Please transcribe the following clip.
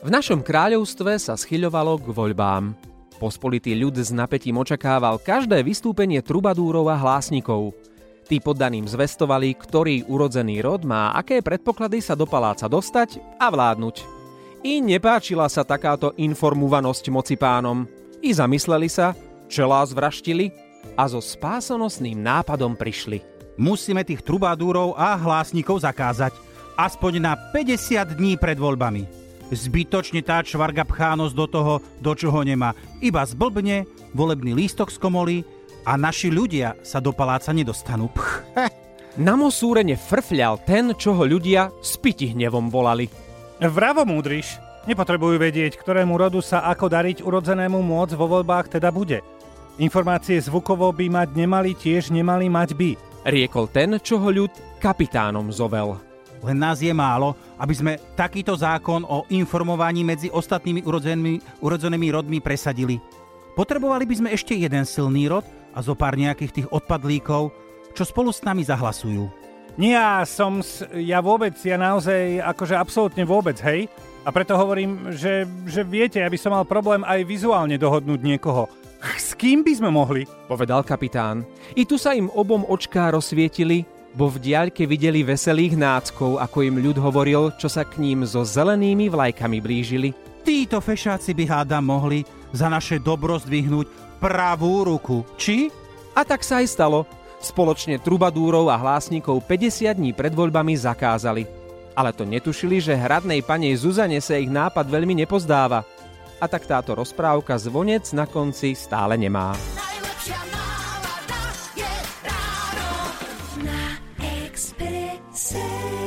V našom kráľovstve sa schyľovalo k voľbám. Pospolitý ľud s napätím očakával každé vystúpenie trubadúrov a hlásnikov. Tí poddaným zvestovali, ktorý urodzený rod má aké predpoklady sa do paláca dostať a vládnuť. I nepáčila sa takáto informovanosť moci pánom. I zamysleli sa, čelá zvraštili a so spásonosným nápadom prišli. Musíme tých trubadúrov a hlásnikov zakázať, aspoň na 50 dní pred voľbami. Zbytočne tá čvarga pchánosť do toho, do čoho nemá. Iba zblbne, volebný lístok skomolí a naši ľudia sa do paláca nedostanú. Pch, Na Mosúrene frfľal ten, čo ho ľudia s hnevom volali. Vravo múdriš. Nepotrebujú vedieť, ktorému rodu sa ako dariť urodzenému môcť vo voľbách teda bude. Informácie zvukovo by mať nemali, tiež nemali mať by. Riekol ten, čo ho ľud kapitánom zovel. Len nás je málo, aby sme takýto zákon o informovaní medzi ostatnými urodzenými, urodzenými rodmi presadili. Potrebovali by sme ešte jeden silný rod a zo pár nejakých tých odpadlíkov, čo spolu s nami zahlasujú. Nie, ja som, ja vôbec, ja naozaj, akože absolútne vôbec, hej? A preto hovorím, že, že viete, ja by som mal problém aj vizuálne dohodnúť niekoho. S kým by sme mohli? Povedal kapitán. I tu sa im obom očká rozsvietili, bo v diaľke videli veselých náckov, ako im ľud hovoril, čo sa k ním so zelenými vlajkami blížili. Títo fešáci by háda mohli za naše dobro zdvihnúť pravú ruku. Či? A tak sa aj stalo. Spoločne trubadúrov a hlásnikov 50 dní pred voľbami zakázali. Ale to netušili, že hradnej panej Zuzane sa ich nápad veľmi nepozdáva. A tak táto rozprávka zvonec na konci stále nemá. say